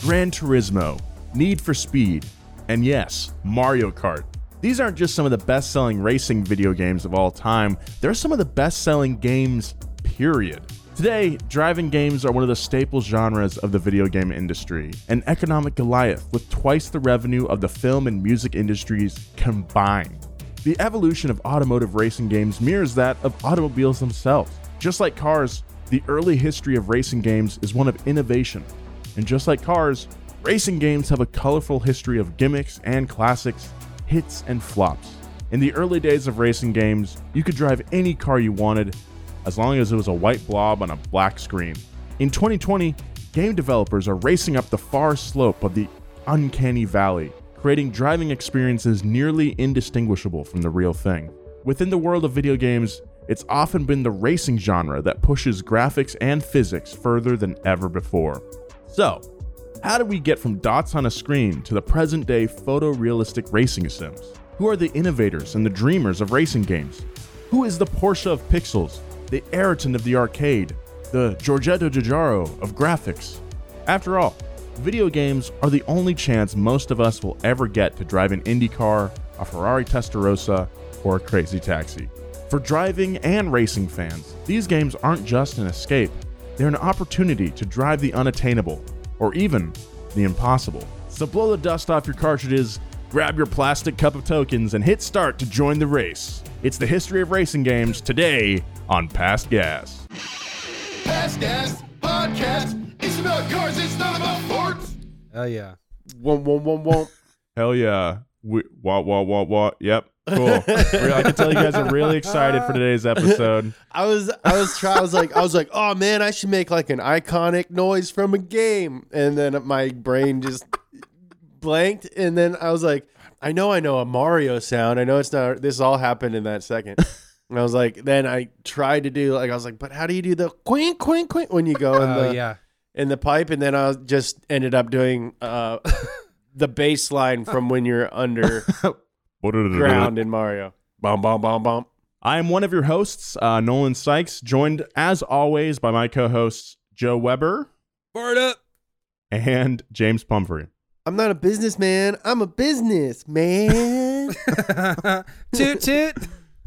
Gran Turismo, Need for Speed, and yes, Mario Kart. These aren't just some of the best selling racing video games of all time, they're some of the best selling games, period. Today, driving games are one of the staple genres of the video game industry, an economic Goliath with twice the revenue of the film and music industries combined. The evolution of automotive racing games mirrors that of automobiles themselves. Just like cars, the early history of racing games is one of innovation. And just like cars, racing games have a colorful history of gimmicks and classics, hits and flops. In the early days of racing games, you could drive any car you wanted as long as it was a white blob on a black screen. In 2020, game developers are racing up the far slope of the uncanny valley, creating driving experiences nearly indistinguishable from the real thing. Within the world of video games, it's often been the racing genre that pushes graphics and physics further than ever before. So, how do we get from dots on a screen to the present day photorealistic racing sims? Who are the innovators and the dreamers of racing games? Who is the Porsche of pixels, the Ayrton of the arcade, the Giorgetto Giugiaro of graphics? After all, video games are the only chance most of us will ever get to drive an Indy car, a Ferrari Testarossa, or a crazy taxi. For driving and racing fans, these games aren't just an escape, they're an opportunity to drive the unattainable, or even the impossible. So blow the dust off your cartridges, grab your plastic cup of tokens, and hit start to join the race. It's the history of racing games today on Past Gas. Past Gas Podcast. It's about cars, it's not about sports. Hell yeah. Womp, womp, womp, womp. Hell yeah. We, what, what, what, what? Yep. Cool. I can tell you guys are really excited for today's episode. I was, I was trying. I was like, I was like, oh man, I should make like an iconic noise from a game, and then my brain just blanked, and then I was like, I know, I know a Mario sound. I know it's not. This all happened in that second. And I was like, then I tried to do like I was like, but how do you do the quink quink quink when you go in Oh the yeah. in the pipe? And then I just ended up doing uh the bass line from when you're underground in Mario. Bom bom bom bom. I am one of your hosts, uh, Nolan Sykes, joined as always by my co-hosts Joe Weber Bar it up. and James Pumphrey. I'm not a businessman. I'm a business man. toot toot.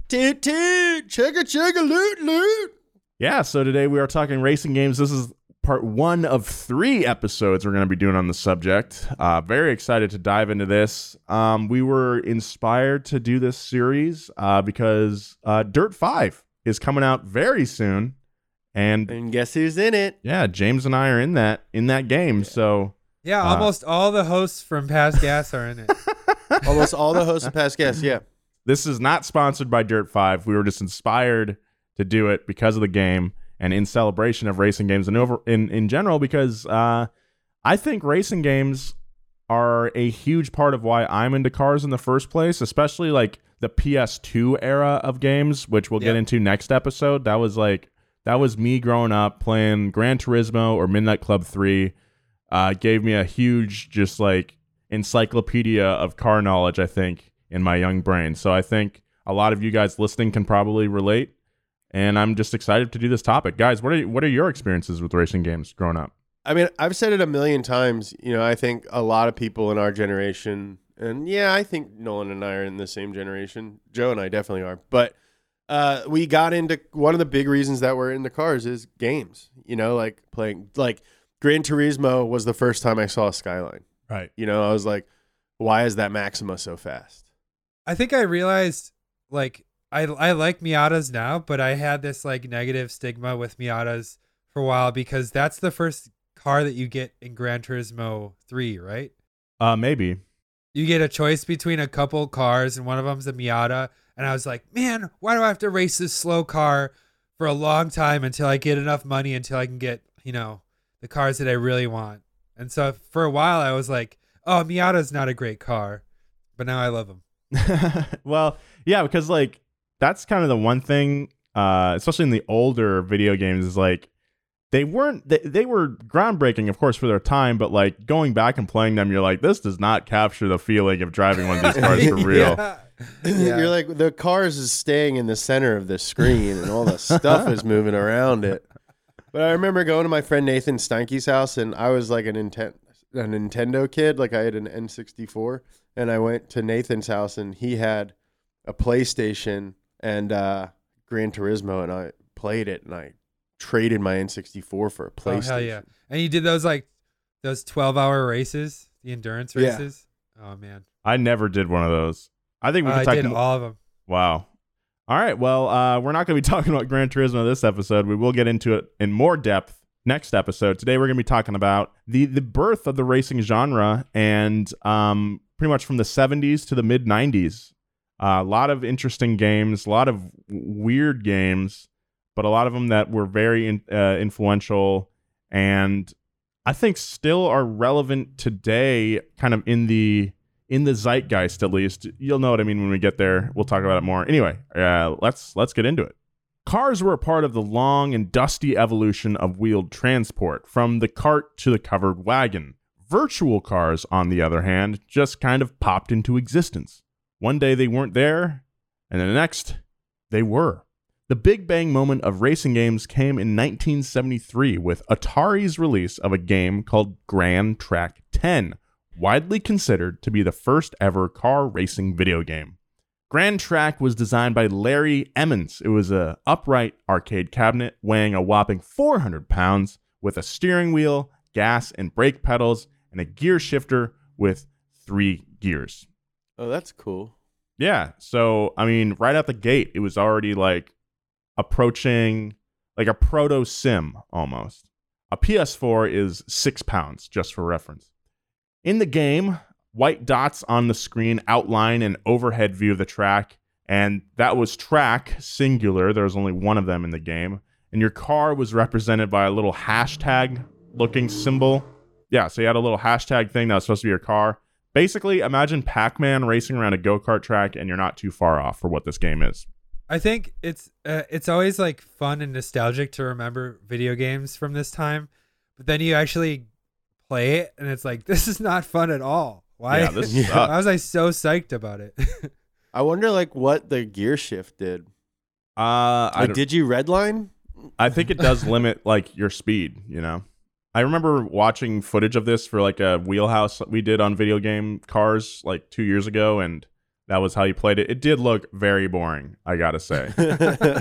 toot toot, chugga chugga loot loot. Yeah, so today we are talking racing games. This is part one of three episodes we're going to be doing on the subject. Uh, very excited to dive into this. Um, we were inspired to do this series uh, because uh, Dirt 5 is coming out very soon. And And guess who's in it? yeah, James and I are in that in that game. So Yeah, Uh, almost all the hosts from Past Gas are in it. Almost all the hosts of past Gas. Yeah. this is not sponsored by Dirt 5. We were just inspired to do it because of the game. And in celebration of racing games and over in in general because uh, I think racing games are a huge part of why I'm into cars in the first place, especially like the PS2 era of games, which we'll get into next episode. That was like that was me growing up playing Gran Turismo or Midnight Club 3. Uh, gave me a huge just like encyclopedia of car knowledge, I think, in my young brain. So I think a lot of you guys listening can probably relate. And I'm just excited to do this topic. Guys, what are what are your experiences with racing games growing up? I mean, I've said it a million times. You know, I think a lot of people in our generation, and yeah, I think Nolan and I are in the same generation. Joe and I definitely are. But uh, we got into one of the big reasons that we're in the cars is games. You know, like playing, like Gran Turismo was the first time I saw a Skyline. Right. You know, I was like, why is that Maxima so fast? I think I realized like I I like Miatas now, but I had this like negative stigma with Miatas for a while because that's the first car that you get in Gran Turismo 3, right? Uh, maybe. You get a choice between a couple cars and one of them's a Miata and I was like, "Man, why do I have to race this slow car for a long time until I get enough money until I can get, you know, the cars that I really want?" And so for a while I was like, "Oh, Miata's not a great car." But now I love them. well, yeah, because like that's kind of the one thing, uh, especially in the older video games, is like they weren't they, they were groundbreaking, of course, for their time, but like going back and playing them, you're like, this does not capture the feeling of driving one of these cars for real. Yeah. Yeah. You're like the cars is staying in the center of the screen, and all the stuff is moving around it. But I remember going to my friend Nathan Steinke's house, and I was like a Nintendo a Nintendo kid, like I had an N64, and I went to Nathan's house, and he had a PlayStation and uh, Gran Turismo, and I played it, and I traded my N64 for a PlayStation. Oh PlayStation. hell yeah! And you did those like those twelve hour races, the endurance Yeah. races. Oh man, I never did one of those. I think we I could talk did mo- all of them. Wow. All right. Well, uh, we're not going to be talking about Gran Turismo this episode. We will get into it in more depth next episode. Today, we're going to be talking about the the birth of the racing genre and um, pretty much from the 70s to the mid 90s. Uh, a lot of interesting games, a lot of weird games, but a lot of them that were very in, uh, influential and I think still are relevant today, kind of in the in the zeitgeist at least. You'll know what I mean when we get there. We'll talk about it more. Anyway, uh, let's let's get into it. Cars were a part of the long and dusty evolution of wheeled transport, from the cart to the covered wagon. Virtual cars, on the other hand, just kind of popped into existence. One day they weren't there, and the next, they were. The big bang moment of racing games came in 1973 with Atari's release of a game called Gran Trak 10, widely considered to be the first ever car racing video game. Gran Trak was designed by Larry Emmons. It was a upright arcade cabinet weighing a whopping 400 pounds with a steering wheel, gas and brake pedals, and a gear shifter with three gears. Oh, that's cool. Yeah. So, I mean, right out the gate, it was already like approaching like a proto sim almost. A PS4 is six pounds, just for reference. In the game, white dots on the screen outline an overhead view of the track, and that was track singular. There was only one of them in the game. And your car was represented by a little hashtag looking symbol. Yeah, so you had a little hashtag thing that was supposed to be your car. Basically, imagine Pac Man racing around a go kart track, and you're not too far off for what this game is. I think it's uh, it's always like fun and nostalgic to remember video games from this time, but then you actually play it and it's like this is not fun at all. Why? Yeah, this Yeah. sucks. Why was I so psyched about it? I wonder like what the gear shift did. Uh, Like, don't- did you redline? I think it does limit like your speed. You know, I remember watching footage of this for like a wheelhouse we did on video game cars like two years ago, and that was how you played it. It did look very boring. I gotta say.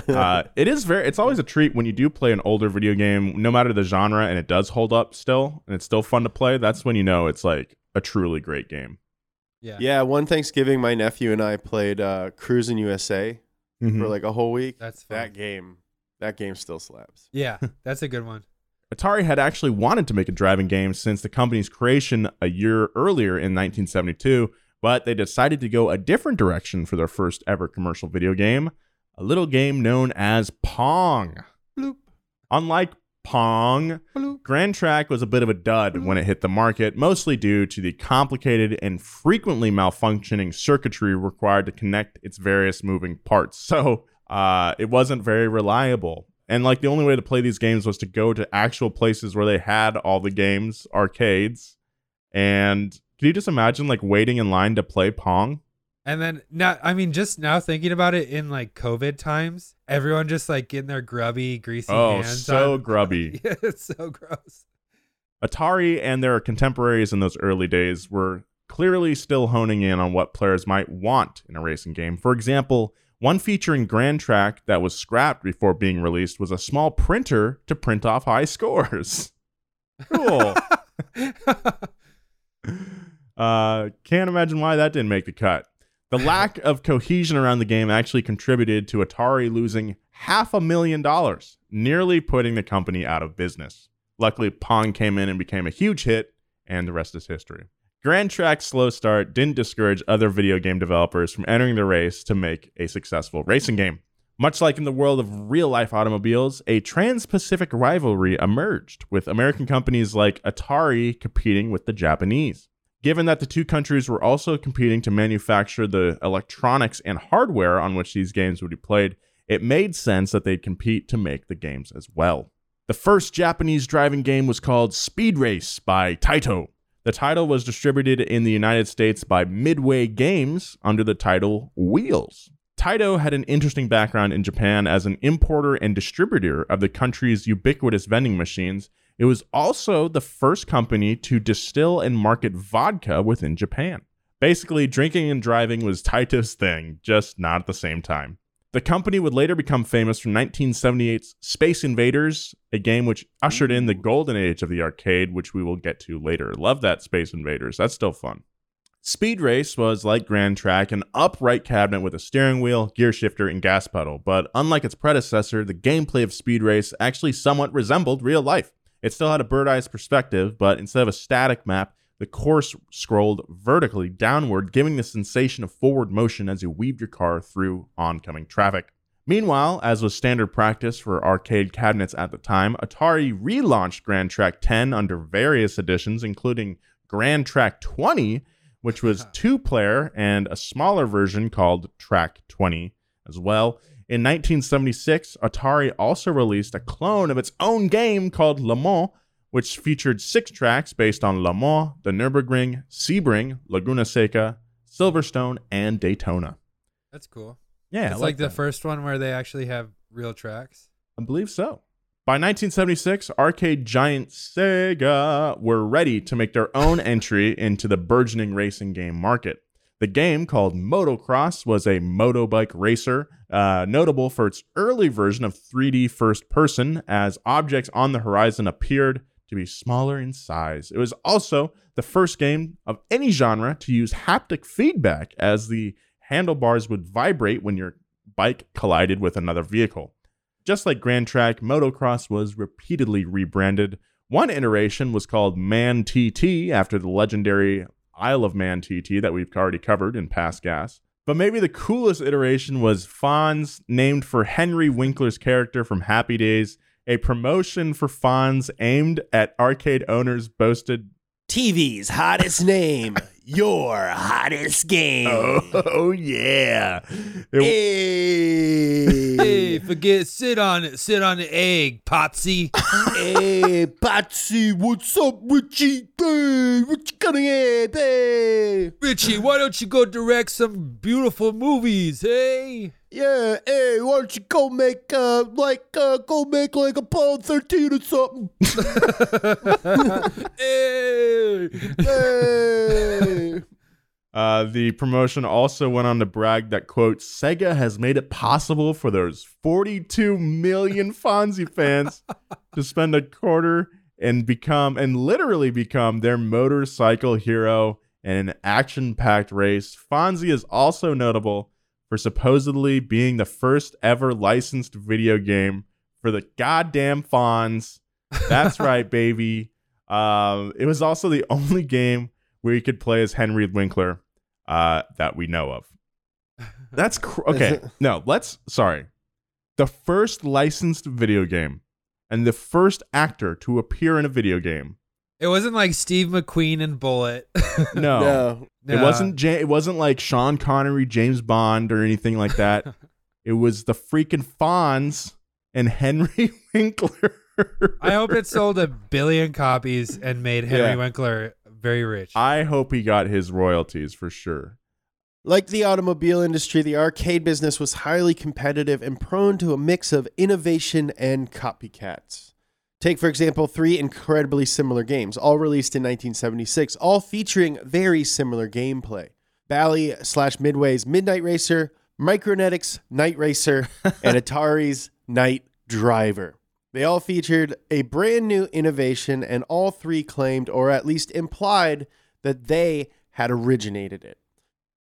uh, it is very. It's always a treat when you do play an older video game, no matter the genre, and it does hold up still, and it's still fun to play. That's when you know it's like a truly great game. yeah. Yeah, one Thanksgiving, my nephew and I played uh, Cruis'n USA Mhm. for like a whole week. That's fun. that game. That game still slaps. Yeah, that's a good one. Atari had actually wanted to make a driving game since the company's creation a year earlier in 1972, but they decided to go a different direction for their first ever commercial video game, a little game known as Pong. Bloop. Unlike Pong, Gran Trak was a bit of a dud when it hit the market, mostly due to the complicated and frequently malfunctioning circuitry required to connect its various moving parts. So uh, it wasn't very reliable. And like the only way to play these games was to go to actual places where they had all the games, arcades. And can you just imagine like waiting in line to play Pong? And then now, I mean, just now thinking about it in like COVID times, everyone just like getting their grubby, greasy Oh, hands. so on- grubby. yeah, it's so gross. Atari and their contemporaries in those early days were clearly still honing in on what players might want in a racing game. For example, one feature in Gran Trak that was scrapped before being released was a small printer to print off high scores. Cool. uh, can't imagine why that didn't make the cut. The lack of cohesion around the game actually contributed to Atari losing half a million dollars, nearly putting the company out of business. Luckily, Pong came in and became a huge hit, and the rest is history. Gran Trak's slow start didn't discourage other video game developers from entering the race to make a successful racing game. Much like in the world of real life automobiles, a trans Pacific rivalry emerged, with American companies like Atari competing with the Japanese. Given that the two countries were also competing to manufacture the electronics and hardware on which these games would be played, it made sense that they'd compete to make the games as well. The first Japanese driving game was called Speed Race by Taito. The title was distributed in the United States by Midway Games under the title Wheels. Taito had an interesting background in Japan as an importer and distributor of the country's ubiquitous vending machines. It was also the first company to distill and market vodka within Japan. Basically, drinking and driving was Taito's thing, just not at the same time. The company would later become famous for 1978's Space Invaders, a game which ushered in the golden age of the arcade, which we will get to later. Love that Space Invaders. That's still fun. Speed Race was like Gran Trak, an upright cabinet with a steering wheel, gear shifter, and gas pedal. But unlike its predecessor, the gameplay of Speed Race actually somewhat resembled real life. It still had a bird eye's perspective, but instead of a static map, the course scrolled vertically downward, giving the sensation of forward motion as you weaved your car through oncoming traffic. Meanwhile, as was standard practice for arcade cabinets at the time, Atari relaunched Gran Trak 10 under various editions, including Gran Trak 20, which was two player, and a smaller version called Trak 20 as well. In 1976, Atari also released a clone of its own game called Le Mans, which featured six tracks based on Le Mans, the Nürburgring, Sebring, Laguna Seca, Silverstone, and Daytona. That's cool. Yeah, it's I like, the that. first one where they actually have real tracks. I believe so. By 1976, arcade giant Sega were ready to make their own entry into the burgeoning racing game market. The game, called Motocross, was a motobike racer, uh, notable for its early version of 3D first person, as objects on the horizon appeared to be smaller in size. It was also the first game of any genre to use haptic feedback, as the handlebars would vibrate when your bike collided with another vehicle. Just like Gran Trak, Motocross was repeatedly rebranded. One iteration was called Man TT after the legendary Isle of Man TT that we've already covered in past gas. But maybe the coolest iteration was Fonz, named for Henry Winkler's character from Happy Days, a promotion for Fonz aimed at arcade owners boasted TV's hottest name, your hottest game. Oh, oh yeah. It- Hey, Hey, forget sit on it. Sit on the egg, Potsy. hey, Patsy, what's up, Richie? Hey, what you gonna get? Hey, Richie, why don't you go direct some beautiful movies, hey? Yeah, hey, why don't you go make uh like uh go make like a Apollo thirteen or something? hey. Hey. Uh, the promotion also went on to brag that, quote, Sega has made it possible for those 42 million Fonzie fans to spend a quarter and become, and literally become their motorcycle hero in an action packed race. Fonzie is also notable for supposedly being the first ever licensed video game for the goddamn Fonz. That's right, baby. Um, it was also the only game where you could play as Henry Winkler uh, that we know of. That's cr- okay. No, let's. Sorry, the first licensed video game, and the first actor to appear in a video game. It wasn't like Steve McQueen and Bullitt. No. No. It wasn't Ja- it wasn't like Sean Connery, James Bond or anything like that. it was the freaking Fonz and Henry Winkler. I hope it sold a billion copies and made Henry Yeah. Winkler very rich. I hope he got his royalties for sure. Like the automobile industry, the arcade business was highly competitive and prone to a mix of innovation and copycats. Take, for example, three incredibly similar games, all released in 1976, all featuring very similar gameplay. Bally slash Midway's Midnight Racer, Micronetics Night Racer, and Atari's Night Driver. They all featured a brand new innovation, and all three claimed, or at least implied, that they had originated it.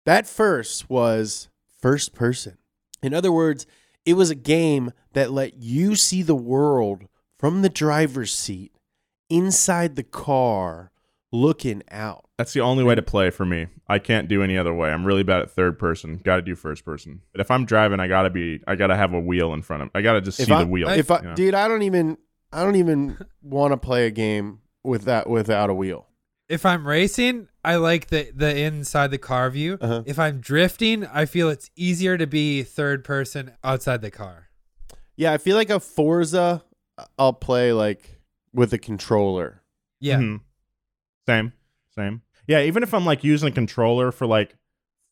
That first was first person. In other words, it was a game that let you see the world from the driver's seat inside the car looking out. That's the only way to play for me. I can't do any other way. I'm really bad at third person. Got to do first person. But if I'm driving, I gotta be. I gotta have a wheel in front of. Me. I gotta just If see I, the wheel. If I, you know? dude, I don't even I don't even want to play a game with that without a wheel. if I'm racing, I like the the inside the car view. Uh-huh. If I'm drifting, I feel it's easier to be third person outside the car. Yeah, I feel like a Forza I'll play like with a controller. Yeah. Mhm. Same. Same. Yeah, even if I'm like using a controller for like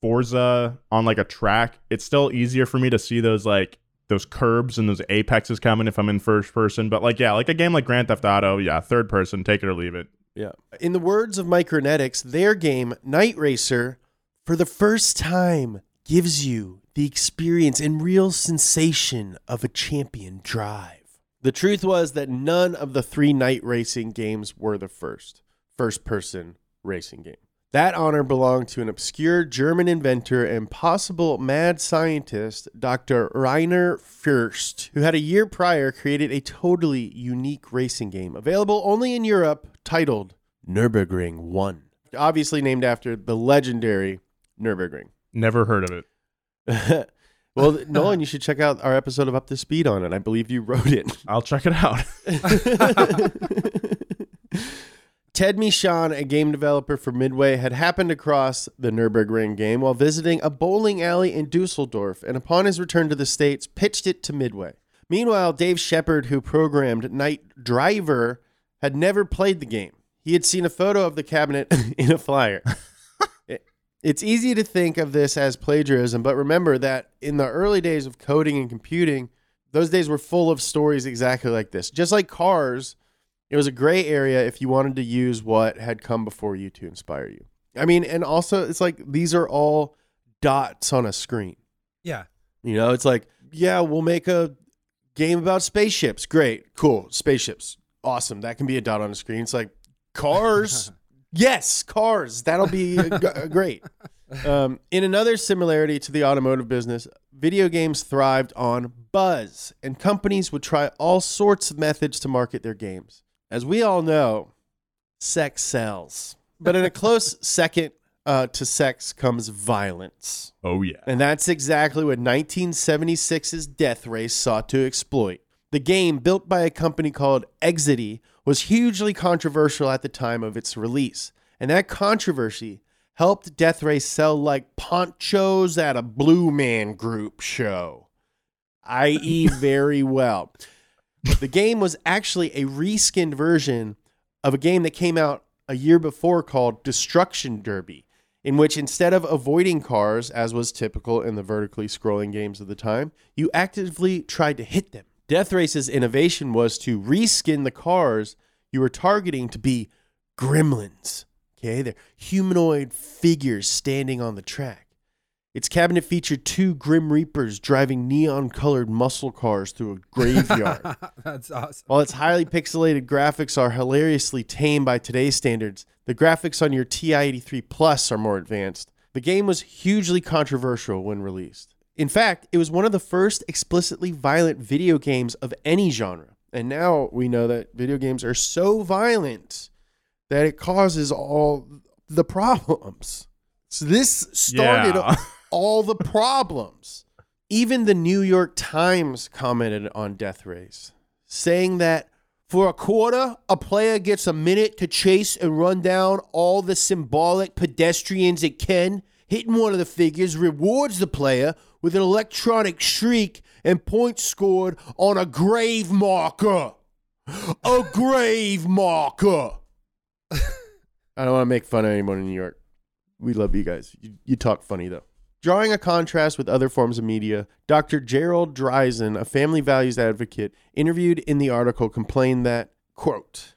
Forza on like a track, it's still easier for me to see those like those curbs and those apexes coming if I'm in first person. But like yeah, like a game like Grand Theft Auto, yeah, third person, take it or leave it. Yeah. In the words of Micronetics, their game, Night Racer, for the first time gives you the experience and real sensation of a champion drive. The truth was that none of the three night racing games were the first first person racing game. That honor belonged to an obscure German inventor and possible mad scientist, Dr. Reiner Foerst, who had a year prior created a totally unique racing game available only in Europe titled Nürburgring 1. Obviously named after the legendary Nürburgring. Never heard of it. well, Nolan, you should check out our episode of Up to Speed on it. I believe you wrote it. I'll check it out. Ted Michon, a game developer for Midway, had happened across the Nürburgring game while visiting a bowling alley in Dusseldorf, and upon his return to the States, pitched it to Midway. Meanwhile, Dave Shepard, who programmed Night Driver, had never played the game. He had seen a photo of the cabinet in a flyer. It- It's easy to think of this as plagiarism, but remember that in the early days of coding and computing, those days were full of stories exactly like this. Just like cars, it was a gray area if you wanted to use what had come before you to inspire you. I mean, and also it's like these are all dots on a screen. Yeah. You know, it's like, yeah, we'll make a game about spaceships. Great, cool, spaceships. Awesome. That can be a dot on a screen. It's like cars. yes, cars. That'll be uh, g- great. Um, in another similarity to the automotive business, video games thrived on buzz, and companies would try all sorts of methods to market their games. As we all know, sex sells. But in a close second uh, to sex comes violence. oh yeah. And that's exactly what 1976's Death Race sought to exploit. The game, built by a company called Exidy, was hugely controversial at the time of its release. And that controversy helped Death Race sell like ponchos at a Blue Man Group show, i.e., very well. The game was actually a reskinned version of a game that came out a year before called Destruction Derby, in which instead of avoiding cars, as was typical in the vertically scrolling games of the time, you actively tried to hit them. Death Race's innovation was to reskin the cars you were targeting to be gremlins. Okay, they're humanoid figures standing on the track. Its cabinet featured two Grim Reapers driving neon colored muscle cars through a graveyard. That's awesome. While its highly pixelated graphics are hilariously tame by today's standards, the graphics on your TI 83 Plus are more advanced. The game was hugely controversial when released. In fact, it was one of the first explicitly violent video games of any genre. And now we know that video games are so violent that it causes all the problems. So this started Yeah. all the problems. Even the New York Times commented on Death Race, saying that for a quarter, a player gets a minute to chase and run down all the symbolic pedestrians it can. Hitting one of the figures rewards the player with an electronic shriek and points scored on a grave marker. A grave marker. I don't want to make fun of anyone in New York. We love you guys. You, you talk funny though. Drawing a contrast with other forms of media, Dr. Gerald Driessen, a family values advocate, interviewed in the article, complained that, quote,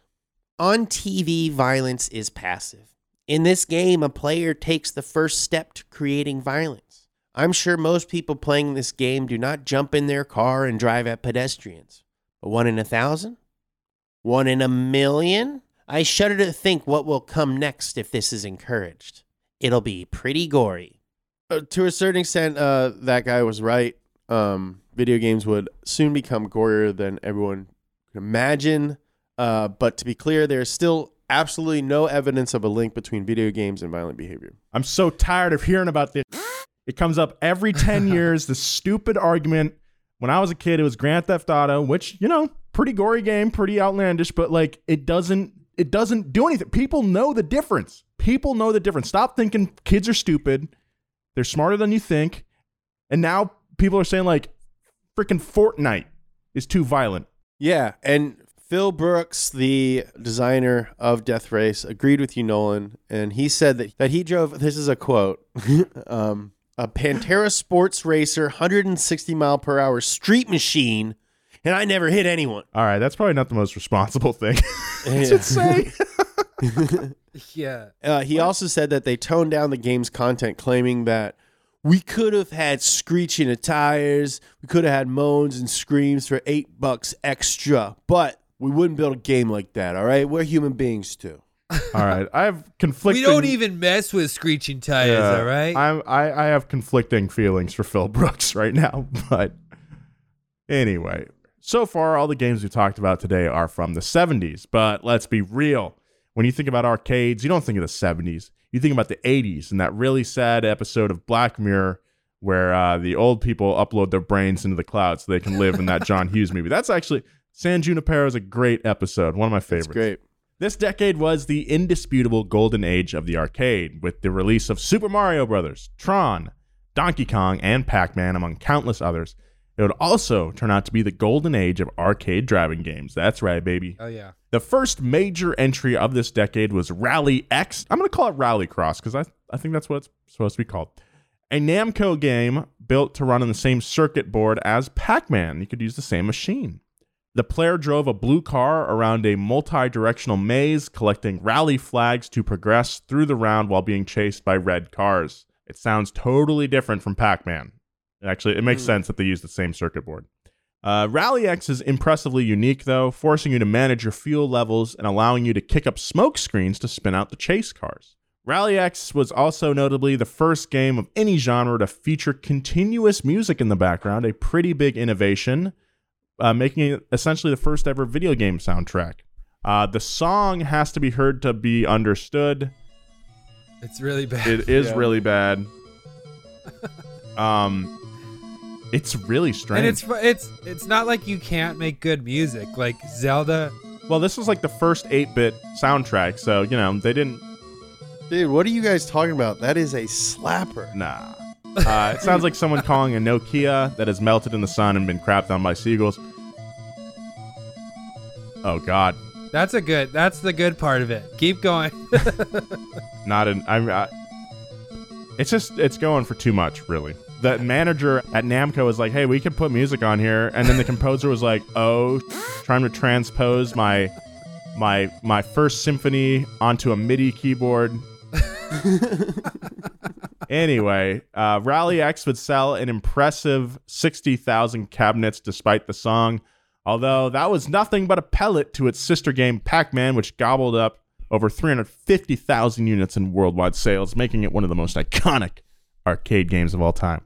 on TV, violence is passive. In this game, a player takes the first step to creating violence. I'm sure most people playing this game do not jump in their car and drive at pedestrians. But one in a thousand? One in a million? I shudder to think what will come next if this is encouraged. It'll be pretty gory. Uh, to a certain extent, uh, that guy was right. Um, video games would soon become gorier than everyone could imagine. Uh, but to be clear, there's still absolutely no evidence of a link between video games and violent behavior. I'm so tired of hearing about this. It comes up every 10 years, the stupid argument. When I was a kid, it was Grand Theft Auto, which, you know, pretty gory game, pretty outlandish, but like it doesn't it doesn't do anything. People know the difference. People know the difference. Stop thinking kids are stupid. They're smarter than you think. And now people are saying like freaking Fortnite is too violent. Yeah, and Phil Brooks, the designer of Death Race, agreed with you, Nolan, and he said that, that he drove. This is a quote: um, "A Pantera sports racer, 160 mile per hour street machine, and I never hit anyone." All right, that's probably not the most responsible thing Yeah. to say. Yeah. Uh, he also said that they toned down the game's content, claiming that we could have had screeching of tires, we could have had moans and screams for eight bucks extra, but we wouldn't build a game like that. All right, we're human beings too. All right, I have conflicting. We don't even mess with screeching tires, Yeah, all right? I'm, I I have conflicting feelings for Phil Brooks right now, but anyway, so far all the games we talked about today are from the 70s. But let's be real. When you think about arcades, you don't think of the 70s. You think about the 80s and that really sad episode of Black Mirror where uh, the old people upload their brains into the cloud so they can live in that John Hughes movie. That's actually San Junipero is a great episode, one of my favorites. It's great. This decade was the indisputable golden age of the arcade, with the release of Super Mario Bros., Tron, Donkey Kong, and Pac Man, among countless others. It would also turn out to be the golden age of arcade driving games. That's right, baby. oh, yeah. The first major entry of this decade was Rally X. I'm going to call it Rally Cross because I, I think that's what it's supposed to be called. A Namco game built to run on the same circuit board as Pac Man. You could use the same machine. The player drove a blue car around a multi directional maze, collecting rally flags to progress through the round while being chased by red cars. It sounds totally different from Pac Man. Actually, it makes sense that they use the same circuit board. Uh, Rally X is impressively unique, though, forcing you to manage your fuel levels and allowing you to kick up smoke screens to spin out the chase cars. Rally X was also notably the first game of any genre to feature continuous music in the background, a pretty big innovation, uh, making it essentially the first ever video game soundtrack. Uh, the song has to be heard to be understood. It's really bad. It is Yeah. really bad. Um, it's really strange. and it's it's it's not like you can't make good music. Like Zelda, Well, this was like the first 8 bit soundtrack, so, you know, they didn't. Dude, what are you guys talking about? That is a slapper. Nah. Uh, it sounds like someone calling a Nokia that has melted in the sun and been crapped on by seagulls. Oh, God. that's a good. That's the good part of it. Keep going. Not an. I, I, it's just, it's going for too much, really. The manager at Namco was like, hey, we could put music on here. And then the composer was like, oh, trying to transpose my. My my first symphony onto a MIDI keyboard. Anyway, uh, Rally X would sell an impressive 60,000 cabinets despite the song, although that was nothing but a pellet to its sister game Pac Man, which gobbled up over 350,000 units in worldwide sales, making it one of the most iconic arcade games of all time.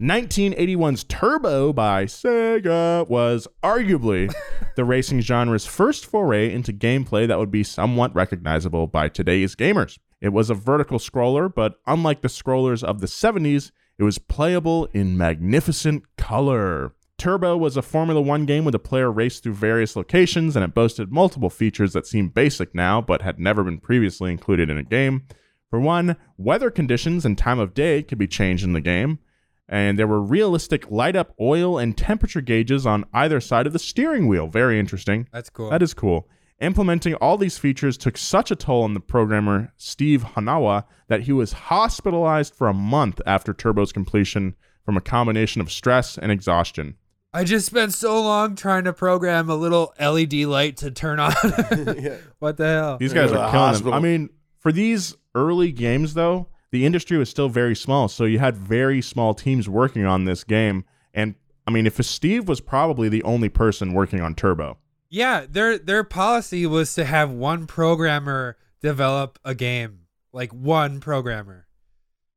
1981's Turbo by Sega was arguably the racing genre's first foray into gameplay that would be somewhat recognizable by today's gamers. It was a vertical scroller, but unlike the scrollers of the 70s, it was playable in magnificent color. Turbo was a Formula One game where the player raced through various locations, and it boasted multiple features that seem basic now but had never been previously included in a game. For one, weather conditions and time of day could be changed in the game, and there were realistic light up oil and temperature gauges on either side of the steering wheel. Very interesting. That's cool. That is cool. Implementing all these features took such a toll on the programmer Steve Hanawa that he was hospitalized for a month after Turbo's completion from a combination of stress and exhaustion. I just spent so long trying to program a little LED light to turn on. What the hell? These guys are the killing them. I mean, for these early games, though, the industry was still very small. So you had very small teams working on this game. And I mean, if Steve was probably the only person working on Turbo. Yeah, their their policy was to have one programmer develop a game, like one programmer.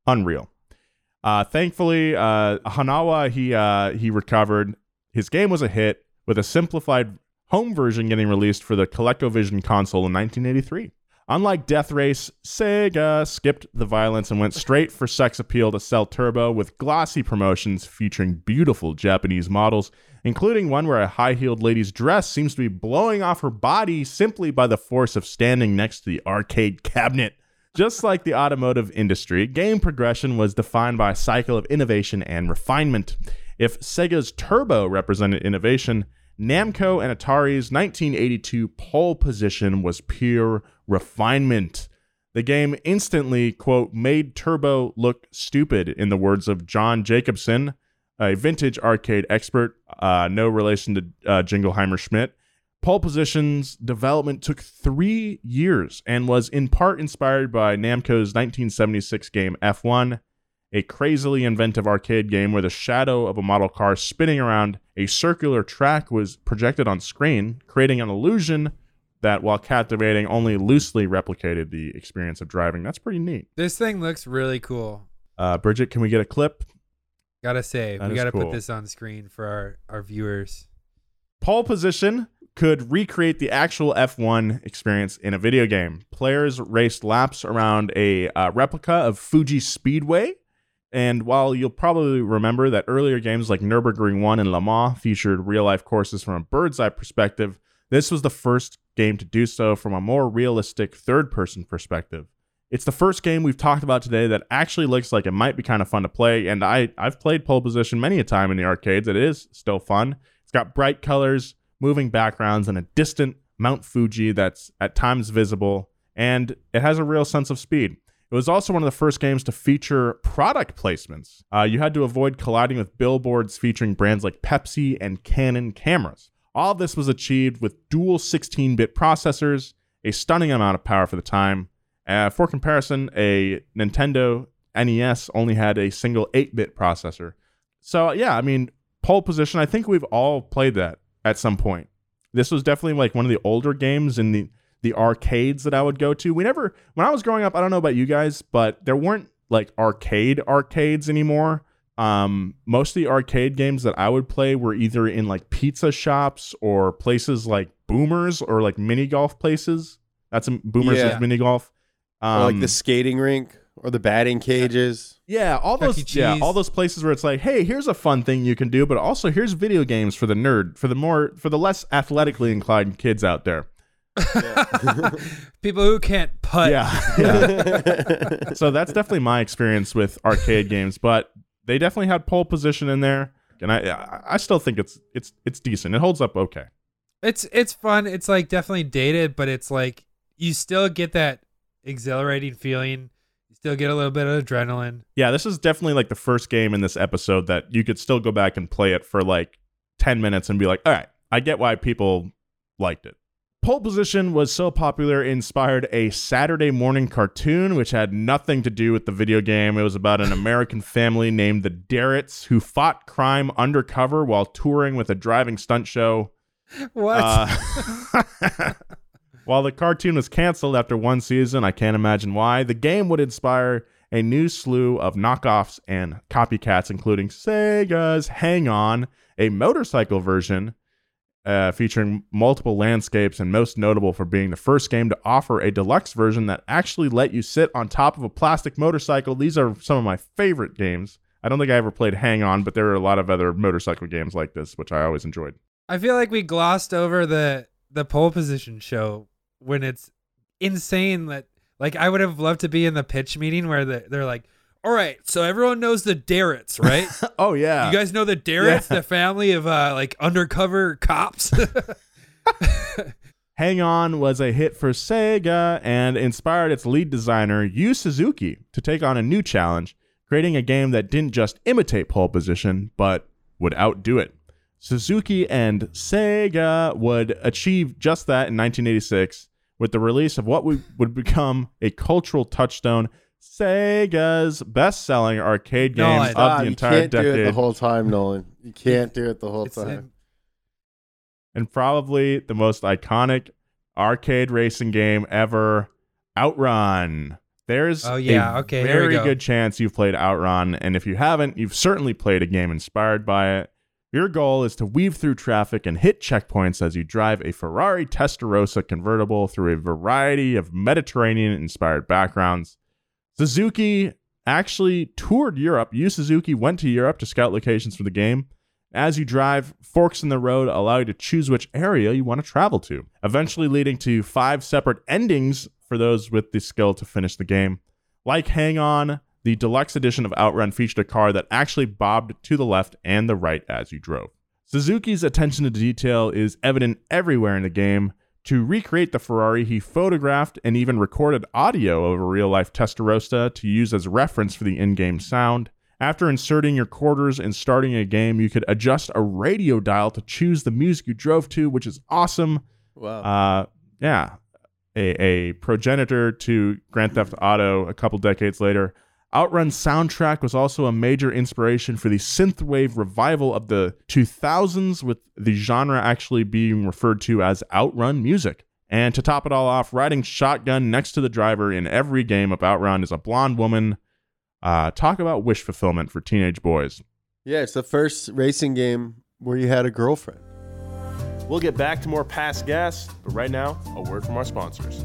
unreal. Uh, thankfully, uh, Hanawa he uh, he recovered. His game was a hit with a simplified home version getting released for the ColecoVision console in 1983. Unlike Death Race, Sega skipped the violence and went straight for sex appeal to sell Turbo with glossy promotions featuring beautiful Japanese models, including one where a high heeled lady's dress seems to be blowing off her body simply by the force of standing next to the arcade cabinet. Just like the automotive industry, game progression was defined by a cycle of innovation and refinement. If Sega's Turbo represented innovation, Namco and Atari's 1982 pole position was pure refinement. The game instantly, quote, made Turbo look stupid, in the words of John Jacobson, a vintage arcade expert, uh, no relation to uh, Jingleheimer Schmidt. Pole Position's development took three years and was in part inspired by Namco's 1976 game F1, a crazily inventive arcade game where the shadow of a model car spinning around a circular track was projected on screen, creating an illusion that, while captivating, only loosely replicated the experience of driving. That's pretty neat. This thing looks really cool. Uh, Bridget, can we get a clip? Gotta say, That we gotta cool. put this on screen for our, our viewers. Pole Position could recreate the actual F1 experience in a video game. Players raced laps around a uh, replica of Fuji Speedway. And while you'll probably remember that earlier games like Nürburgring 1 and Le Mans featured real life courses from a bird's eye perspective, this was the first game to do so from a more realistic third person perspective. It's the first game we've talked about today that actually looks like it might be kind of fun to play. And I, I've played Pole Position many a time in the arcades. It is still fun. It's got bright colors, moving backgrounds, and a distant Mount Fuji that's at times visible. And it has a real sense of speed. It was also one of the first games to feature product placements. Uh, you had to avoid colliding with billboards featuring brands like Pepsi and Canon cameras. All this was achieved with dual 16 bit processors, a stunning amount of power for the time. Uh, for comparison, a Nintendo NES only had a single 8 bit processor. So, yeah, I mean, pole position, I think we've all played that at some point. This was definitely like one of the older games in the the arcades that I would go to. We never when I was growing up, I don't know about you guys, but there weren't like arcade arcades anymore. Um most of the arcade games that I would play were either in like pizza shops or places like Boomers or like mini golf places. That's a Boomers Yeah. is mini golf. Um, or like the skating rink or the batting cages. yeah, all those E. yeah, all those places where it's like, hey, here's a fun thing you can do, but also here's video games for the nerd, for the more for the less athletically inclined kids out there. People who can't putt. Yeah. yeah. so that's definitely my experience with arcade games, but they definitely had pole position in there, and I I- I still think it's it's it's decent. It holds up okay. It's it's fun. It's like definitely dated, but it's like you still get that exhilarating feeling. You still get a little bit of adrenaline. Yeah, this is definitely like the first game in this episode that you could still go back and play it for like 10 minutes and be like, all right, I get why people liked it. Pole Position was so popular, it inspired a Saturday morning cartoon, which had nothing to do with the video game. It was about an American family named the Darretts who fought crime undercover while touring with a driving stunt show. What? Uh, while the cartoon was canceled after one season, I can't imagine why. The game would inspire a new slew of knockoffs and copycats, including Sega's Hang On, a motorcycle version uh, featuring multiple landscapes, and most notable for being the first game to offer a deluxe version that actually let you sit on top of a plastic motorcycle. These are some of my favorite games I don't think I ever played Hang On, but there are a lot of other motorcycle games like this, which I always enjoyed. I feel like we glossed over the the pole position show when it's insane that like I would have loved to be in the pitch meeting where the, they're like, "All right, so everyone knows the Darretts, right? Oh yeah, you guys know the Darretts, Yeah. the family of uh like undercover cops." Hang On was a hit for Sega and inspired its lead designer, Yu Suzuki, to take on a new challenge, creating a game that didn't just imitate pole position, but would outdo it. Suzuki and Sega would achieve just that in 1986 with the release of what would become a cultural touchstone, Sega's best-selling arcade game Nolan. of the you entire can't do it the whole time, Nolan. You can't do it the whole It's time. in- and probably the most iconic arcade racing game ever, Outrun. There's Oh, yeah, a okay, very go. good chance you've played Outrun, and if you haven't, you've certainly played a game inspired by it. Your goal is to weave through traffic and hit checkpoints as you drive a Ferrari Testarossa convertible through a variety of Mediterranean-inspired backgrounds. Suzuki actually toured Europe. Yu Suzuki went to Europe to scout locations for the game. As you drive, forks in the road allow you to choose which area you want to travel to, eventually leading to five separate endings for those with the skill to finish the game. Like Hang On, the deluxe edition of Outrun featured a car that actually bobbed to the left and the right as you drove. Suzuki's attention to detail is evident everywhere in the game. To recreate the Ferrari, he photographed and even recorded audio of a real life Testarossa to use as reference for the in game sound. After inserting your quarters and starting a game, you could adjust a radio dial to choose the music you drove to, which is awesome. Wow. Uh, yeah, a, a progenitor to Grand Theft Auto a couple decades later. Outrun's soundtrack was also a major inspiration for the synthwave revival of the 2000s, with the genre actually being referred to as Outrun music. And to top it all off, riding shotgun next to the driver in every game of Outrun is a blonde woman. Uh, talk about wish fulfillment for teenage boys. yeah, it's the first racing game where you had a girlfriend. We'll get back to more past gas, but right now, a word from our sponsors.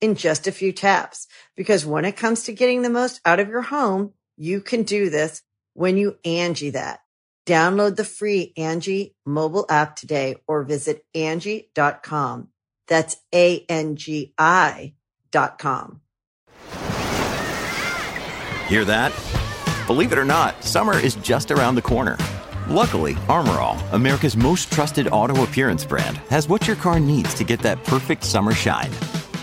in just a few taps. Because when it comes to getting the most out of your home, you can do this when you Angie that. Download the free Angie mobile app today or visit Angie.com. That's A-N-G-I dot com. Hear that? Believe it or not, summer is just around the corner. Luckily, Armorall, America's most trusted auto appearance brand, has what your car needs to get that perfect summer shine.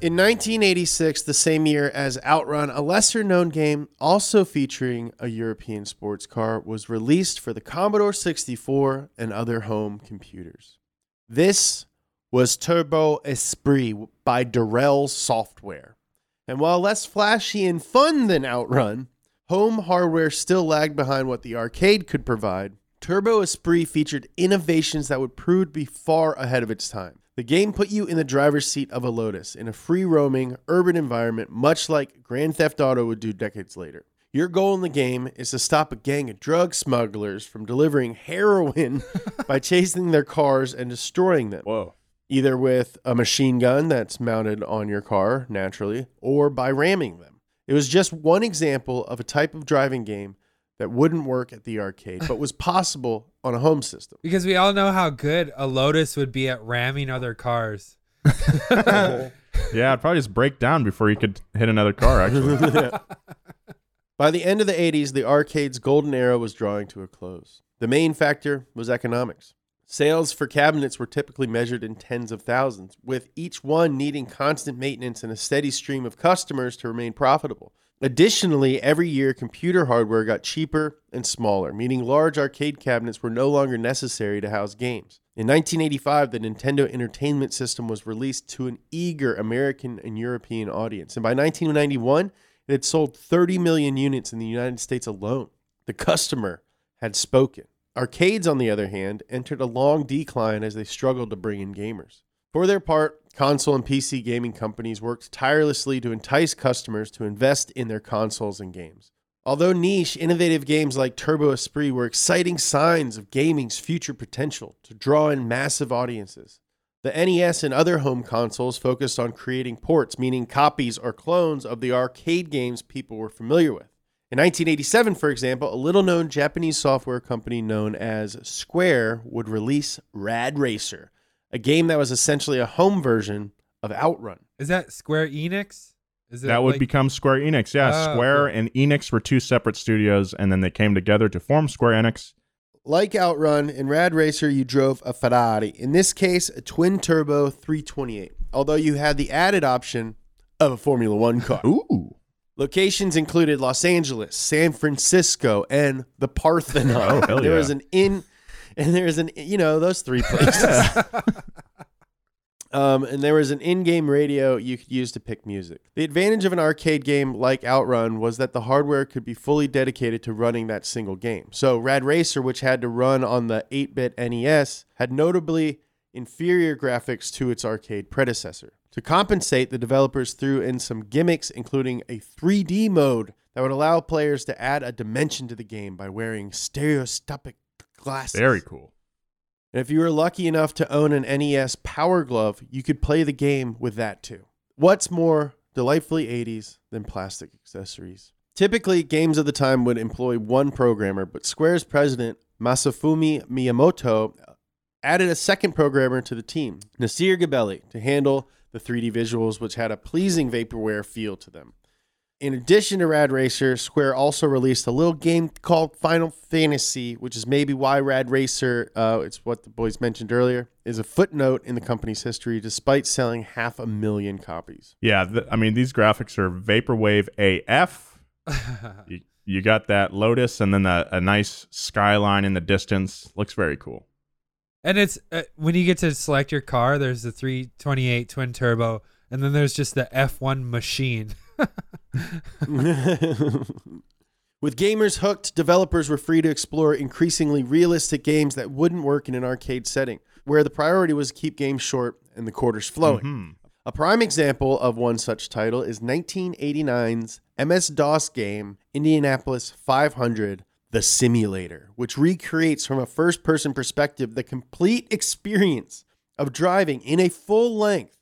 In 1986, the same year as Outrun, a lesser known game also featuring a European sports car was released for the Commodore 64 and other home computers. This was Turbo Esprit by Durell Software. And while less flashy and fun than Outrun, home hardware still lagged behind what the arcade could provide, Turbo Esprit featured innovations that would prove to be far ahead of its time. The game put you in the driver's seat of a Lotus in a free roaming, urban environment, much like Grand Theft Auto would do decades later. Your goal in the game is to stop a gang of drug smugglers from delivering heroin by chasing their cars and destroying them. Whoa. Either with a machine gun that's mounted on your car, naturally, or by ramming them. It was just one example of a type of driving game that wouldn't work at the arcade, but was possible on a home system. Because we all know how good a Lotus would be at ramming other cars. Yeah, it'd probably just break down before you could hit another car, actually. By the end of the 80s, the arcade's golden era was drawing to a close. The main factor was economics. Sales for cabinets were typically measured in tens of thousands, with each one needing constant maintenance and a steady stream of customers to remain profitable. Additionally, every year computer hardware got cheaper and smaller, meaning large arcade cabinets were no longer necessary to house games. In 1985, the Nintendo Entertainment System was released to an eager American and European audience, and by 1991, it had sold 30 million units in the United States alone. The customer had spoken. Arcades, on the other hand, entered a long decline as they struggled to bring in gamers. For their part, console and PC gaming companies worked tirelessly to entice customers to invest in their consoles and games. Although niche, innovative games like Turbo Esprit were exciting signs of gaming's future potential to draw in massive audiences. The NES and other home consoles focused on creating ports, meaning copies or clones of the arcade games people were familiar with. In 1987, for example, a little known Japanese software company known as Square would release Rad Racer, a game that was essentially a home version of Outrun. Is that Square Enix? Is it that would like- become Square Enix. Yeah, Oh, Square cool. and Enix were two separate studios, and then they came together to form Square Enix. Like Outrun, in Rad Racer, you drove a Ferrari. In this case, a twin turbo 328, although you had the added option of a Formula One car. Ooh. Locations included Los Angeles, San Francisco, and the Parthenon. Oh, hell there was an in, and there's an you know those three places. um, and there was an in-game radio you could use to pick music. The advantage of an arcade game like Outrun was that the hardware could be fully dedicated to running that single game. So Rad Racer, which had to run on the 8-bit NES, had notably inferior graphics to its arcade predecessor. To compensate, the developers threw in some gimmicks, including a 3D mode that would allow players to add a dimension to the game by wearing stereoscopic glasses. Very cool. And if you were lucky enough to own an NES Power Glove, you could play the game with that too. What's more delightfully 80s than plastic accessories? Typically, games of the time would employ one programmer, but Square's president, Masafumi Miyamoto, added a second programmer to the team, Nasir Gebelli, to handle the 3D visuals, which had a pleasing vaporwave feel to them. In addition to Rad Racer, Square also released a little game called Final Fantasy, which is maybe why Rad Racer, uh, it's what the boys mentioned earlier, is a footnote in the company's history despite selling half a million copies. Yeah, th- I mean these graphics are vaporwave AF. you, you got that Lotus and then a, a nice skyline in the distance. Looks very cool. And it's uh, when you get to select your car, there's the 328 twin turbo, and then there's just the F1 machine. With gamers hooked, developers were free to explore increasingly realistic games that wouldn't work in an arcade setting, where the priority was to keep games short and the quarters flowing. Mhm. A prime example of one such title is 1989's MS DOS game Indianapolis 500 The Simulator, which recreates from a first person perspective the complete experience of driving in a full length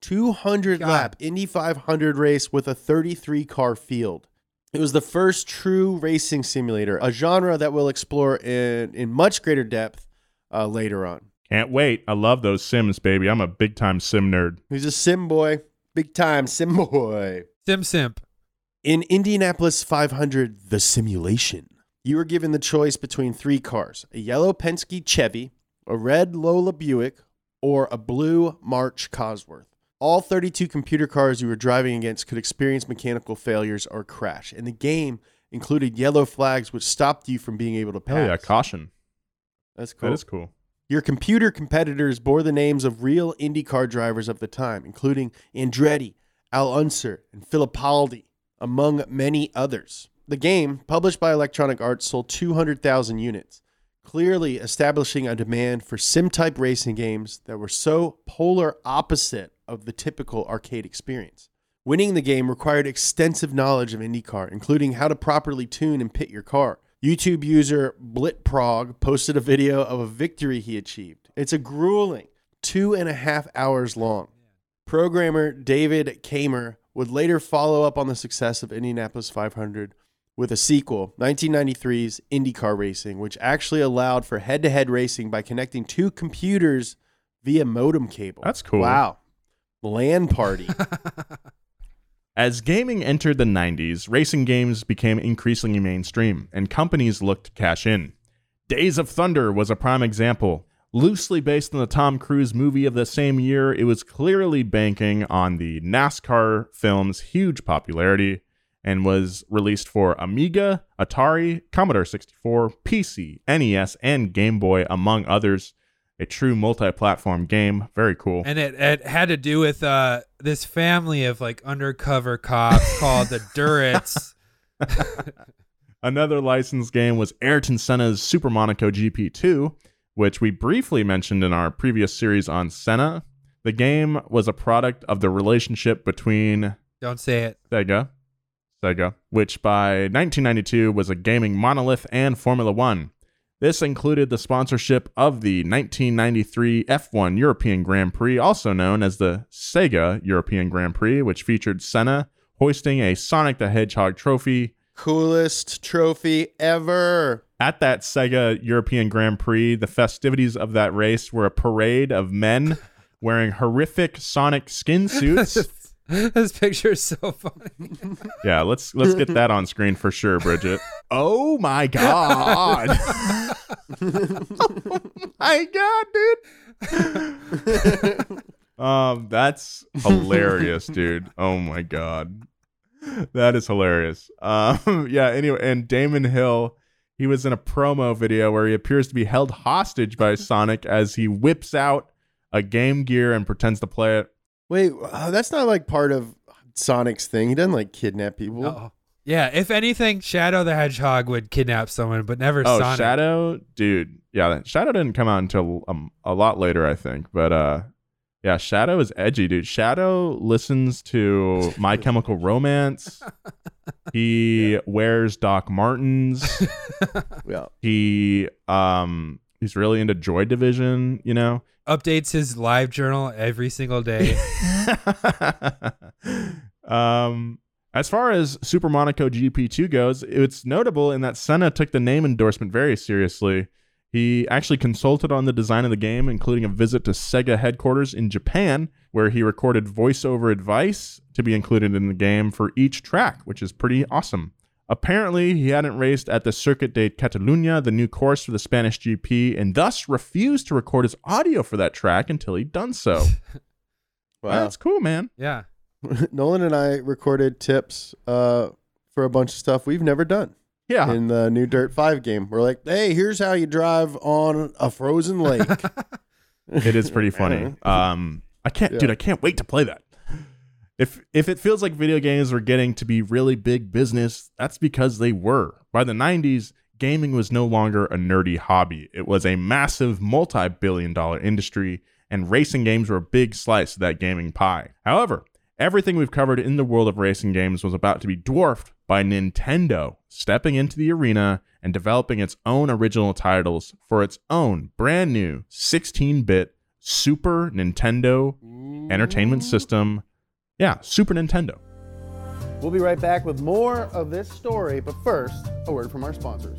200 lap Indy 500 race with a 33 car field. It was the first true racing simulator, a genre that we'll explore in, in much greater depth uh, later on. Can't wait. I love those Sims, baby. I'm a big time Sim nerd. He's a sim boy, big time sim boy. Sim Simp. In Indianapolis 500, the simulation, you were given the choice between three cars a yellow Penske Chevy, a red Lola Buick, or a blue March Cosworth. All 32 computer cars you were driving against could experience mechanical failures or crash, and the game included yellow flags which stopped you from being able to pass. Hell yeah, caution. That's cool. That is cool. Your computer competitors bore the names of real IndyCar drivers of the time, including Andretti, Al Unser, and Fittipaldi, among many others. The game, published by Electronic Arts, sold 200,000 units, clearly establishing a demand for sim type racing games that were so polar opposite of the typical arcade experience. Winning the game required extensive knowledge of IndyCar, including how to properly tune and pit your car. YouTube user Blitprog posted a video of a victory he achieved. It's a grueling two and a half hours long. Programmer David Kaemmer would later follow up on the success of Indianapolis 500 with a sequel, 1993's IndyCar Racing, which actually allowed for head to head racing by connecting two computers via modem cable. That's cool. Wow. LAN party. As gaming entered the 90s, racing games became increasingly mainstream, and companies looked to cash in. Days of Thunder was a prime example. Loosely based on the Tom Cruise movie of the same year, it was clearly banking on the NASCAR film's huge popularity and was released for Amiga, Atari, Commodore 64, PC, NES, and Game Boy, among others. A true multi platform game. Very cool. And it, it had to do with uh, this family of like undercover cops called the Durrets. Another licensed game was Ayrton Senna's Super Monaco GP2, which we briefly mentioned in our previous series on Senna. The game was a product of the relationship between Don't say it. Sega, Sega, which by 1992 was a gaming monolith and Formula One. This included the sponsorship of the 1993 F1 European Grand Prix, also known as the Sega European Grand Prix, which featured Senna hoisting a Sonic the Hedgehog trophy. Coolest trophy ever. At that Sega European Grand Prix, the festivities of that race were a parade of men wearing horrific Sonic skin suits. this picture is so funny. yeah, let's let's get that on screen for sure, Bridget. Oh my god. oh my god, dude. um, that's hilarious, dude. Oh my god. That is hilarious. Um, yeah, anyway, and Damon Hill, he was in a promo video where he appears to be held hostage by Sonic as he whips out a Game Gear and pretends to play it. Wait, uh, that's not like part of Sonic's thing. He doesn't like kidnap people. Oh. Yeah, if anything, Shadow the Hedgehog would kidnap someone, but never Oh, Sonic. Shadow, dude. Yeah, Shadow didn't come out until um, a lot later, I think. But uh, yeah, Shadow is edgy, dude. Shadow listens to My Chemical Romance. He wears Doc Martens. yeah. He um he's really into Joy Division, you know. Updates his live journal every single day. um as far as Super Monaco GP2 goes, it's notable in that Senna took the name endorsement very seriously. He actually consulted on the design of the game, including a visit to Sega headquarters in Japan, where he recorded voiceover advice to be included in the game for each track, which is pretty awesome. Apparently, he hadn't raced at the Circuit de Catalunya, the new course for the Spanish GP, and thus refused to record his audio for that track until he'd done so. Wow. That's cool, man. yeah. Nolan and I recorded tips uh, for a bunch of stuff we've never done. Yeah. In the new Dirt 5 game. We're like, hey, here's how you drive on a frozen lake. it is pretty funny. Um, I can't, Yeah. dude. I can't wait to play that. If if it feels like video games were getting to be really big business, that's because they were. By the '90s, gaming was no longer a nerdy hobby. It was a massive, multi-billion-dollar industry, and racing games were a big slice of that gaming pie. However, everything we've covered in the world of racing games was about to be dwarfed by Nintendo stepping into the arena and developing its own original titles for its own brand new 16-bit Super Nintendo Entertainment System. Yeah, Super Nintendo. We'll be right back with more of this story, but first, a word from our sponsors.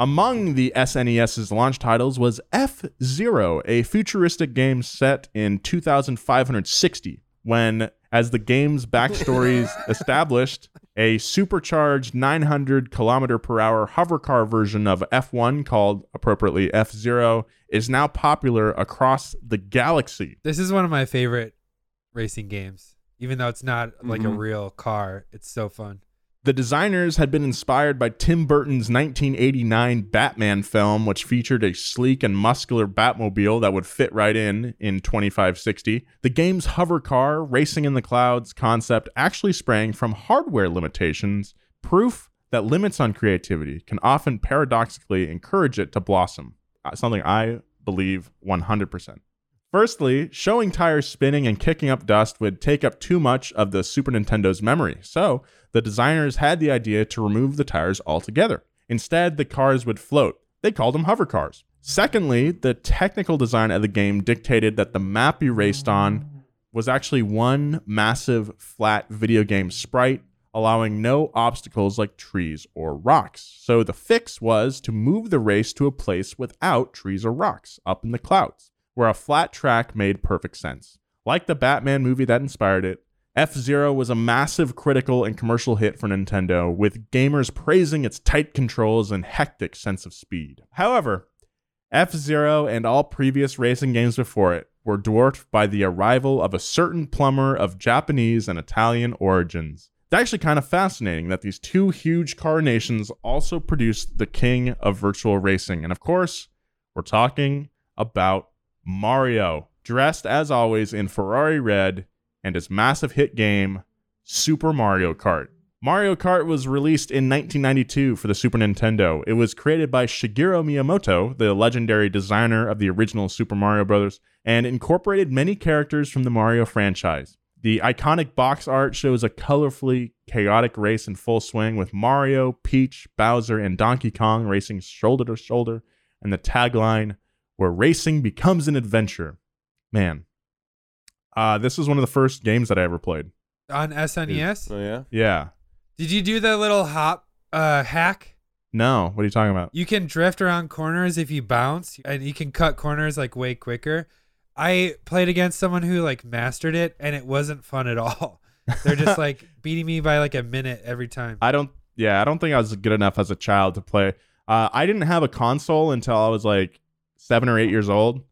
Among the SNES's launch titles was F Zero, a futuristic game set in 2560 when As the game's backstories established, a supercharged 900 kilometer per hour hover car version of F1 called appropriately F Zero is now popular across the galaxy. This is one of my favorite racing games. Even though it's not like a Mhm. real car, it's so fun. The designers had been inspired by Tim Burton's 1989 Batman film, which featured a sleek and muscular Batmobile that would fit right in in 2560. The game's hover car, racing in the clouds concept actually sprang from hardware limitations, proof that limits on creativity can often paradoxically encourage it to blossom. Uh, Something I believe 100%. Firstly, showing tires spinning and kicking up dust would take up too much of the Super Nintendo's memory, so the designers had the idea to remove the tires altogether. Instead, the cars would float. They called them hover cars. Secondly, the technical design of the game dictated that the map you raced on was actually one massive flat video game sprite, allowing no obstacles like trees or rocks. So the fix was to move the race to a place without trees or rocks, up in the clouds, where a flat track made perfect sense. Like the Batman movie that inspired it, F Zero was a massive critical and commercial hit for Nintendo, with gamers praising its tight controls and hectic sense of speed. However, F Zero and all previous racing games before it were dwarfed by the arrival of a certain plumber of Japanese and Italian origins. It's actually kind of fascinating that these two huge car nations also produced the king of virtual racing. And of course, we're talking about Mario, dressed as always in Ferrari red and his massive hit game, Super Mario Kart. Mario Kart was released in 1992 for the Super Nintendo. It was created by Shigeru Miyamoto, the legendary designer of the original Super Mario Bros., and incorporated many characters from the Mario franchise. The iconic box art shows a colorfully chaotic race in full swing with Mario, Peach, Bowser, and Donkey Kong racing shoulder to shoulder, and the tagline, where racing becomes an adventure. Man, uh, this is one of the first games that I ever played. On SNES? Oh yeah. Yeah. Did you do the little hop uh, hack? No, what are you talking about? You can drift around corners if you bounce, and you can cut corners like way quicker. I played against someone who like mastered it, and it wasn't fun at all. They're just like beating me by like a minute every time. I don't. Yeah, I don't think I was good enough as a child to play. Uh, I didn't have a console until I was like seven or eight years old.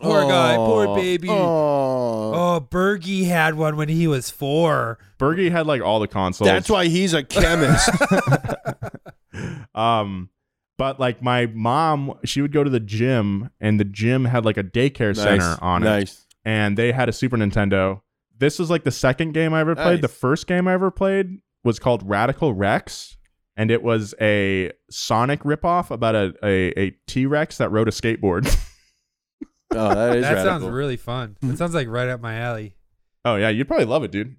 Poor guy, poor baby. Oh. Oh, Bergie had one when he was four. Bergie had like all the consoles. That's why he's a chemist. um, but like my mom, she would go to the gym, and the gym had like a daycare center Nice, on it. nice. And they had a Super Nintendo. This was like the second game I ever played. The first game I ever played was called Radical Rex. And it was a Sonic ripoff about a, a, a T Rex that rode a skateboard. oh, that is that radical. sounds really fun. That sounds like right up my alley. Oh yeah, you'd probably love it, dude.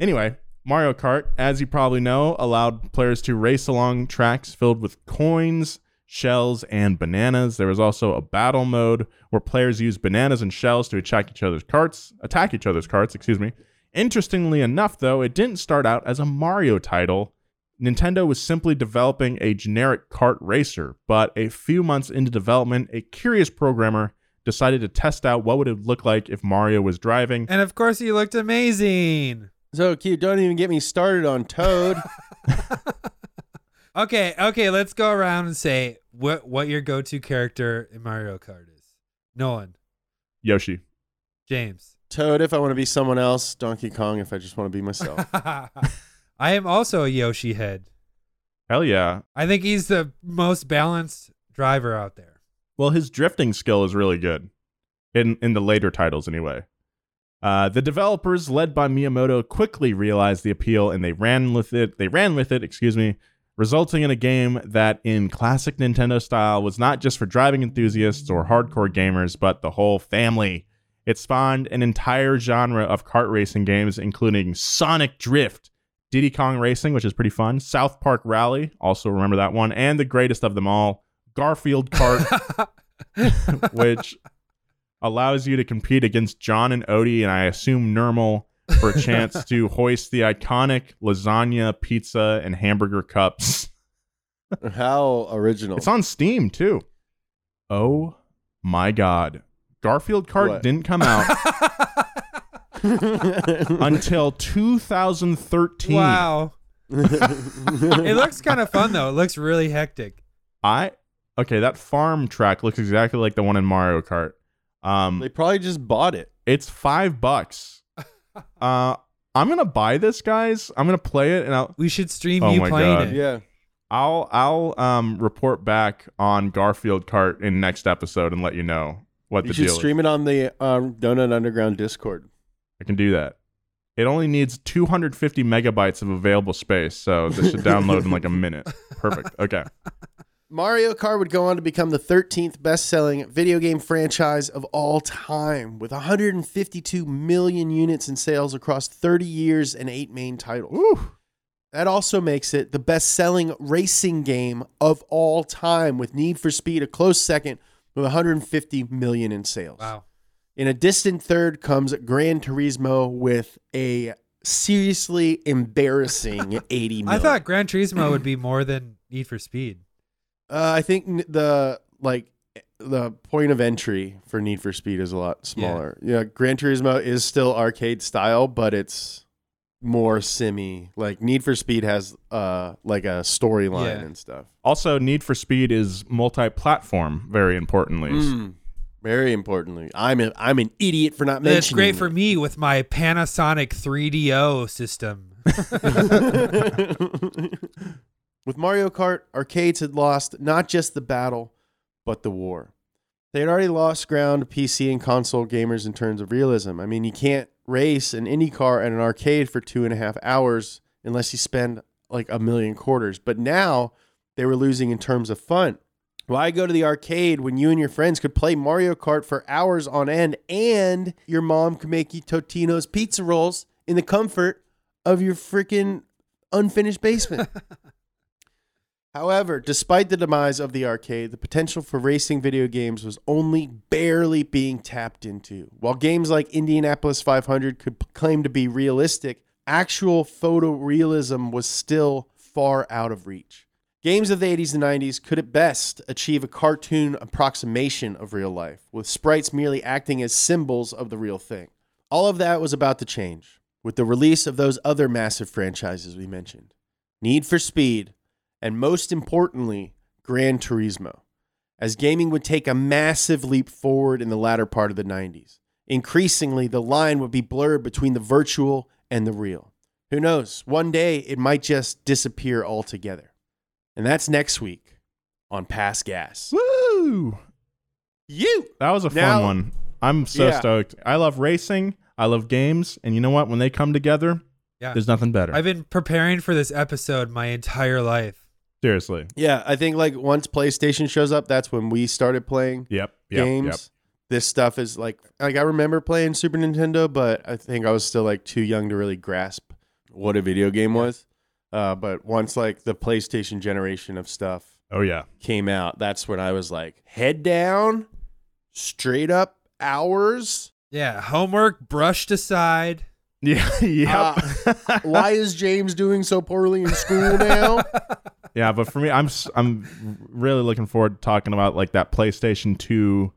Anyway, Mario Kart, as you probably know, allowed players to race along tracks filled with coins, shells, and bananas. There was also a battle mode where players used bananas and shells to attack each other's carts, attack each other's carts, excuse me. Interestingly enough, though, it didn't start out as a Mario title. Nintendo was simply developing a generic kart racer, but a few months into development, a curious programmer decided to test out what would it look like if Mario was driving. And of course, he looked amazing. So cute. Don't even get me started on Toad. Okay, okay, let's go around and say what what your go-to character in Mario Kart is. Nolan, Yoshi. James. Toad if I want to be someone else. Donkey Kong if I just want to be myself. I am also a Yoshi head. Hell yeah. I think he's the most balanced driver out there. Well, his drifting skill is really good in in the later titles, anyway. Uh, the developers, led by Miyamoto, quickly realized the appeal and they ran with it. They ran with it, excuse me, resulting in a game that, in classic Nintendo style, was not just for driving enthusiasts or hardcore gamers, but the whole family. It spawned an entire genre of kart racing games, including Sonic Drift, Diddy Kong Racing, which is pretty fun, South Park Rally, also remember that one, and the greatest of them all, Garfield Kart, which allows you to compete against John and Odie, and I assume Nermal, for a chance to hoist the iconic lasagna, pizza, and hamburger cups. How original. It's on Steam too. Oh my god. Garfield Kart What? didn't come out until 2013. Wow. it looks kind of fun though. It looks really hectic. I okay. That farm track looks exactly like the one in Mario Kart. Um, They probably just bought it. it's five bucks. Uh, I'm gonna buy this, guys. I'm gonna play it, and I'll We should stream Oh you my playing God. it. Yeah. I'll I'll um report back on Garfield Kart in next episode and let you know what You the should deal stream it on the um, Donut Underground Discord. Is. I can do that. It only needs 250 megabytes of available space, so this should download in like a minute. Perfect. Okay. Mario Kart would go on to become the 13th best selling video game franchise of all time, with 152 million units in sales across 30 years and eight main titles. Ooh. That also makes it the best selling racing game of all time, with Need for Speed a close second with 150 million in sales. Wow. In a distant third comes Gran Turismo with a seriously embarrassing 80 million. I thought Gran Turismo would be more than Need for Speed. Uh, I think the like the point of entry for Need for Speed is a lot smaller. Yeah, Gran Turismo is still arcade style, but it's more simmy. Like Need for Speed has uh like a storyline Yeah. and stuff. Also, Need for Speed is multi-platform. Very importantly. Mm, very importantly, I'm a, I'm an idiot for not That's mentioning. great for me with my Panasonic 3DO system. With Mario Kart, arcades had lost not just the battle, but the war. They had already lost ground to PC and console gamers in terms of realism. I mean, you can't race an Indy car at an arcade for two and a half hours unless you spend like a million quarters. But now they were losing in terms of fun. Why go to the arcade when you and your friends could play Mario Kart for hours on end and your mom could make you Totino's pizza rolls in the comfort of your freaking unfinished basement? However, despite the demise of the arcade, the potential for racing video games was only barely being tapped into. While games like Indianapolis 500 could claim to be realistic, actual photorealism was still far out of reach. Games of the 80s and 90s could at best achieve a cartoon approximation of real life, with sprites merely acting as symbols of the real thing. All of that was about to change with the release of those other massive franchises we mentioned Need for Speed, and most importantly, Gran Turismo, as gaming would take a massive leap forward in the latter part of the 90s. Increasingly, the line would be blurred between the virtual and the real. Who knows? One day it might just disappear altogether. And that's next week on Past Gas. Woo! You! That was a fun Now- one. I'm so Yeah. stoked. I love racing. I love games, and you know what? When they come together, Yeah. there's nothing better. I've been preparing for this episode my entire life. Seriously. Yeah, I think like once PlayStation shows up, that's when we started playing Yep. Yep. games. Yep. This stuff is like like I remember playing Super Nintendo, but I think I was still like too young to really grasp what a video game was. Uh, but once like the PlayStation generation of stuff Oh yeah. came out, that's when I was like head down, straight up hours. Yeah, homework brushed aside. Yeah. Yep. Uh, why is James doing so poorly in school now? yeah, but for me, I'm s- I'm really looking forward to talking about like that PlayStation 2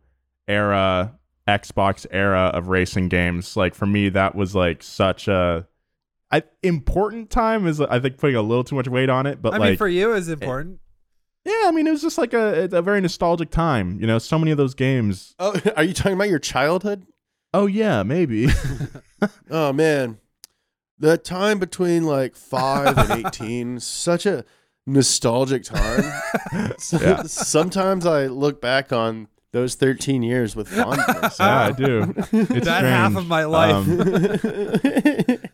era, Xbox era of racing games. Like for me, that was like such a I, important time is I think putting a little too much weight on it, but I like mean, for you, is important. yeah, I mean it was just like a a very nostalgic time. You know, so many of those games. oh, are you talking about your childhood? Oh yeah, maybe. Oh man, the time between like five and eighteen, such a nostalgic time. Yeah. Sometimes I look back on those thirteen years with fondness. yeah, I do. It's That half of my life. Um,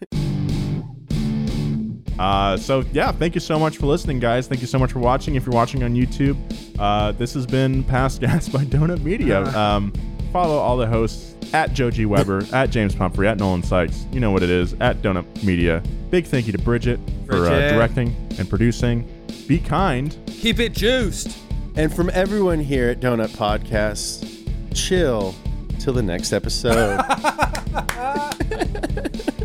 Uh, so yeah, thank you so much for listening, guys. Thank you so much for watching. If you're watching on YouTube, uh, this has been Past Gas by Donut Media. Um, follow all the hosts at Joe G Weber, at James Pumphrey, at Nolan Sykes. You know what it is at Donut Media. Big thank you to Bridget, for uh, directing and producing. Be kind. Keep it juiced. and from everyone here at Donut Podcasts, chill till the next episode.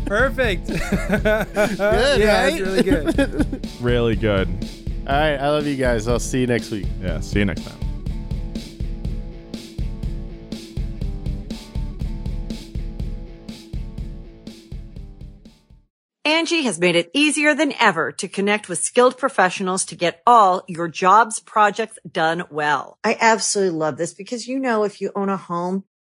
Perfect. Good, yeah, right? really good. Really good. All right, I love you guys. I'll see you next week. Yeah. See you next time. Angie has made it easier than ever to connect with skilled professionals to get all your jobs projects done well. I absolutely love this because, you know, if you own a home,